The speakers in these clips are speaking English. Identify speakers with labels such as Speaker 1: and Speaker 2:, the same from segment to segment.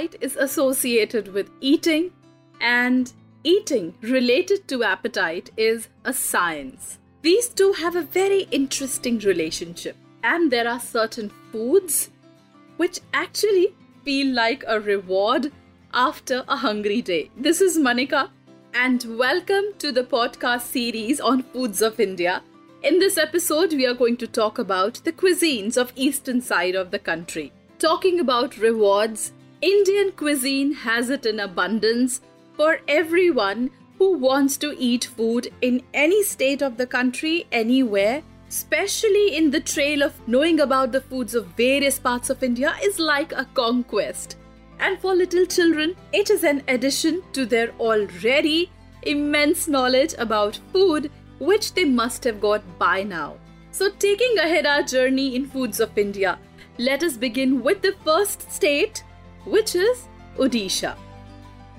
Speaker 1: Appetite is associated with eating, and eating related to appetite is a science. These two have a very interesting relationship, and there are certain foods which actually feel like a reward after a hungry day. This is Manika, and welcome to the podcast series on foods of India. In this episode, we are going to talk about the cuisines of eastern side of the country. Talking about rewards, Indian cuisine has it in abundance for everyone who wants to eat food in any state of the country, anywhere. Especially in the trail of knowing about the foods of various parts of India is like a conquest. And for little children, it is an addition to their already immense knowledge about food, which they must have got by now. So, taking ahead our journey in foods of India, let us begin with the first state, which is Odisha.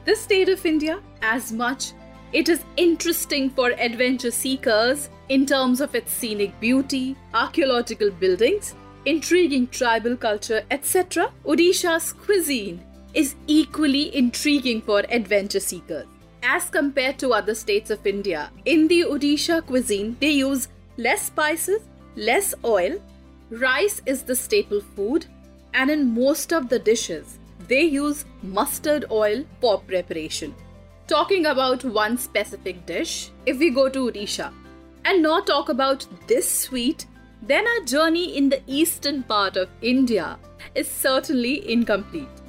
Speaker 1: This state of India, as much it is interesting for adventure seekers in terms of its scenic beauty, archaeological buildings, intriguing tribal culture, etc., Odisha's cuisine is equally intriguing for adventure seekers. As compared to other states of India, in the Odisha cuisine, they use less spices, less oil, rice is the staple food, and in most of the dishes, they use mustard oil for preparation. Talking about one specific dish, if we go to Odisha and not talk about this sweet, then our journey in the eastern part of India is certainly incomplete.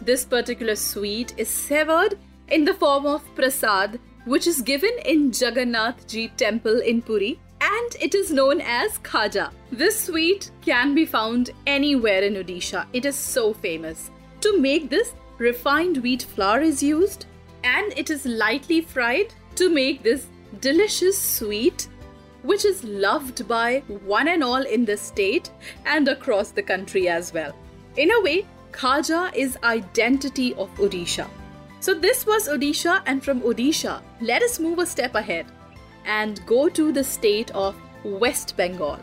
Speaker 1: This particular sweet is severed in the form of prasad, which is given in Jagannath Ji temple in Puri, and it is known as khaja. This sweet can be found anywhere in Odisha. It is so famous. To make this, refined wheat flour is used, and it is lightly fried to make this delicious sweet which is loved by one and all in the state and across the country as well. In a way, Khaja is identity of Odisha. So this was Odisha and from Odisha, let us move a step ahead and go to the state of West Bengal.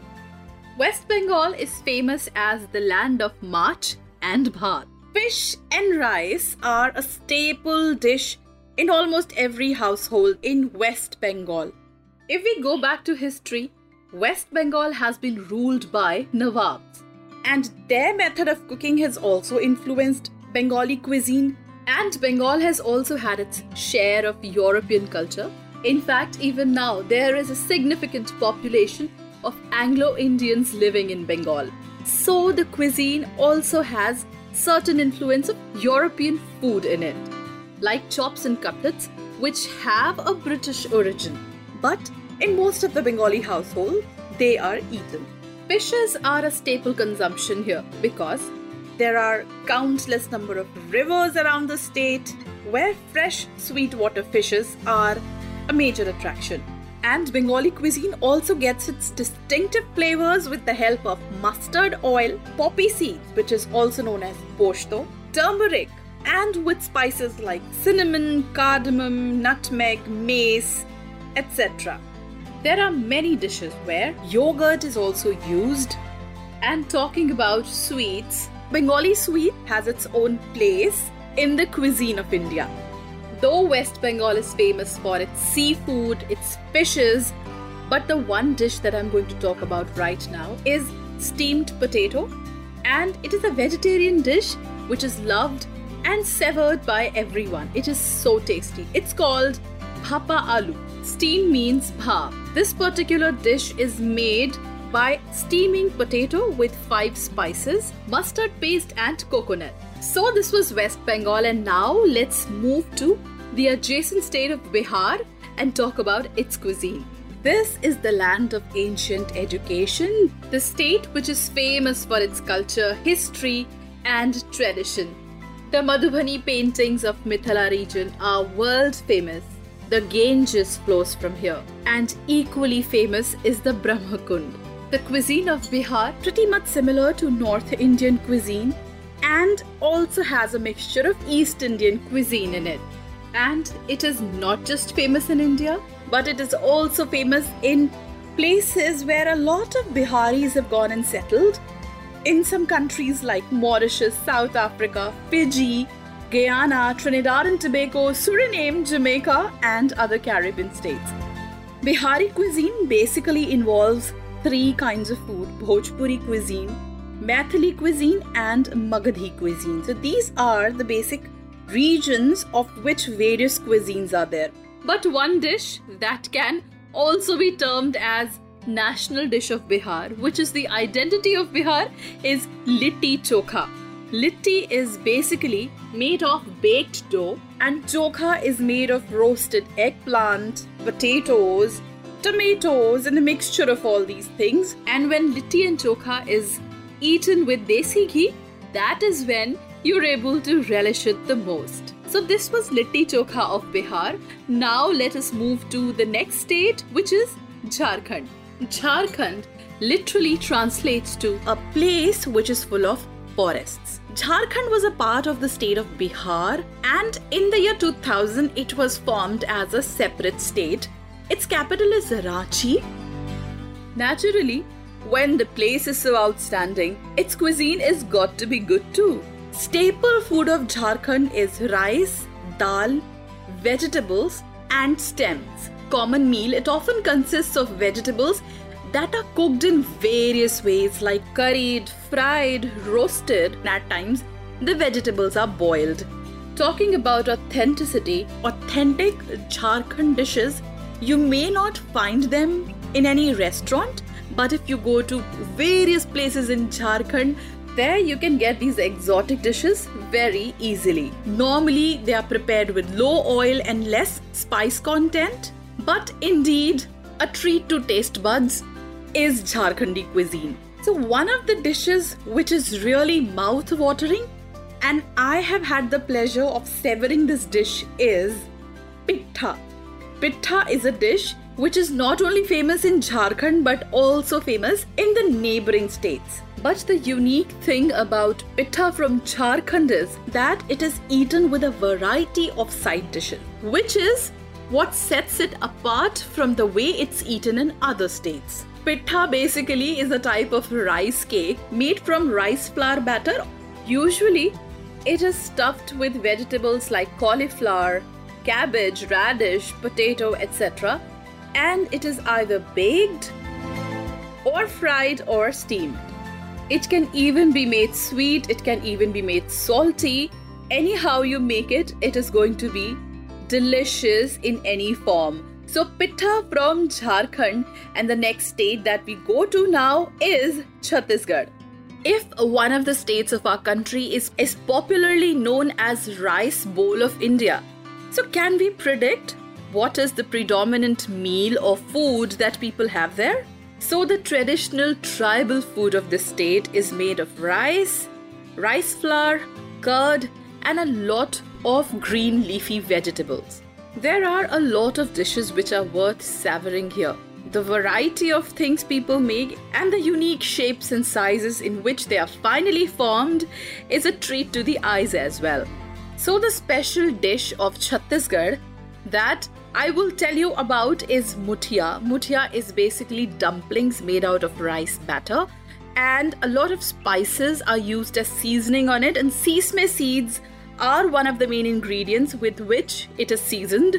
Speaker 1: West Bengal is famous as the land of Maach and Bhat. Fish and rice are a staple dish in almost every household in West Bengal. If we go back to history, West Bengal has been ruled by Nawabs, and their method of cooking has also influenced Bengali cuisine, and Bengal has also had its share of European culture. In fact, even now, there is a significant population of Anglo Indians living in Bengal. So, the cuisine also has certain influence of European food in it, like chops and cutlets, which have a British origin but in most of the Bengali household, they are eaten. Fishes are a staple consumption here because there are countless number of rivers around the state where fresh sweetwater fishes are a major attraction. And Bengali cuisine also gets its distinctive flavors with the help of mustard oil, poppy seeds, which is also known as poshto, turmeric, and with spices like cinnamon, cardamom, nutmeg, mace, etc. There are many dishes where yogurt is also used. And talking about sweets, Bengali sweet has its own place in the cuisine of India. Though West Bengal is famous for its seafood, its fishes, but the one dish that I'm going to talk about right now is steamed potato, and it is a vegetarian dish which is loved and severed by everyone. It is so tasty. It's called Bhapa Aloo. Steam means bhap. This particular dish is made by steaming potato with five spices, mustard paste, and coconut. So, this was West Bengal, and now let's move to the adjacent state of Bihar and talk about its cuisine. This is the land of ancient education, the state which is famous for its culture, history, and tradition. The Madhubani paintings of Mithila region are world famous. The Ganges flows from here, and equally famous is the Brahmakund. The cuisine of Bihar pretty much similar to North Indian cuisine and also has a mixture of East Indian cuisine in it. And it is not just famous in India, but it is also famous in places where a lot of Biharis have gone and settled. In some countries like Mauritius, South Africa, Fiji, Guyana, Trinidad and Tobago, Suriname, Jamaica, and other Caribbean states. Bihari cuisine basically involves three kinds of food Bhojpuri cuisine, Maithili cuisine, and Magadhi cuisine. So these are the basic regions of which various cuisines are there. But one dish that can also be termed as national dish of Bihar, which is the identity of Bihar, is litti chokha. Litti is basically made of baked dough, and chokha is made of roasted eggplant, potatoes, tomatoes, and a mixture of all these things. And when litti and chokha is eaten with desi ghee, that is when you're able to relish it the most. So this was Litti Chokha of Bihar. Now let us move to the next state, which is Jharkhand. Jharkhand literally translates to a place which is full of forests. Jharkhand was a part of the state of Bihar and in the year 2000 it was formed as a separate state. Its capital is Ranchi. Naturally, when the place is so outstanding, its cuisine is got to be good too. Staple food of Jharkhand is rice, dal, vegetables, and stems. Common meal, it often consists of vegetables that are cooked in various ways like curried, fried, roasted, and at times the vegetables are boiled. Talking about authenticity, authentic Jharkhand dishes, you may not find them in any restaurant, but if you go to various places in Jharkhand, there you can get these exotic dishes very easily. Normally, they are prepared with low oil and less spice content, but indeed, a treat to taste buds is Jharkhandi cuisine. So, one of the dishes which is really mouth watering, and I have had the pleasure of savoring this dish, is pitta. Pitta is a dish which is not only famous in Jharkhand but also famous in the neighboring states. But the unique thing about pitta from Jharkhand is that it is eaten with a variety of side dishes, which is what sets it apart from the way it's eaten in other states. Pitta basically is a type of rice cake made from rice flour batter. Usually, it is stuffed with vegetables like cauliflower, cabbage, radish, potato, etc and it is either baked or fried or steamed. It can even be made sweet, it can even be made salty. Anyhow, you make it, it is going to be delicious in any form. So, pitta from Jharkhand, and the next state that we go to now is Chhattisgarh. If one of the states of our country is, is popularly known as rice bowl of India, so can we predict what is the predominant meal or food that people have there? So, the traditional tribal food of the state is made of rice, rice flour, curd, and a lot of green leafy vegetables. There are a lot of dishes which are worth savoring here. The variety of things people make and the unique shapes and sizes in which they are finally formed is a treat to the eyes as well. So, the special dish of Chhattisgarh that I will tell you about is mutia. Mutia is basically dumplings made out of rice batter. And a lot of spices are used as seasoning on it. And sesame seeds are one of the main ingredients with which it is seasoned.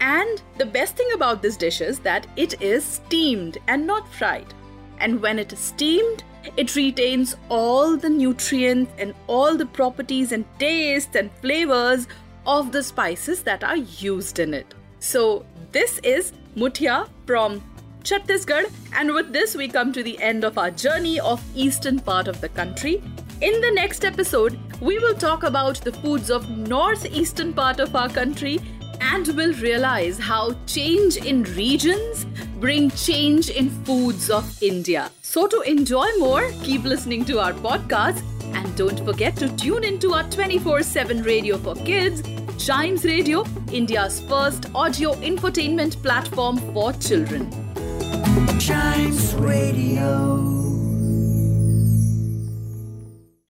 Speaker 1: And the best thing about this dish is that it is steamed and not fried. And when it is steamed it retains all the nutrients and all the properties and tastes and flavors of the spices that are used in it so, this is Mutia from Chhattisgarh, and with this, we come to the end of our journey of eastern part of the country. In the next episode, we will talk about the foods of northeastern part of our country and will realize how change in regions bring change in foods of India. So to enjoy more, keep listening to our podcast and don't forget to tune into our 24/7 radio for kids Chimes Radio, India's first audio infotainment platform for children.
Speaker 2: Chimes Radio.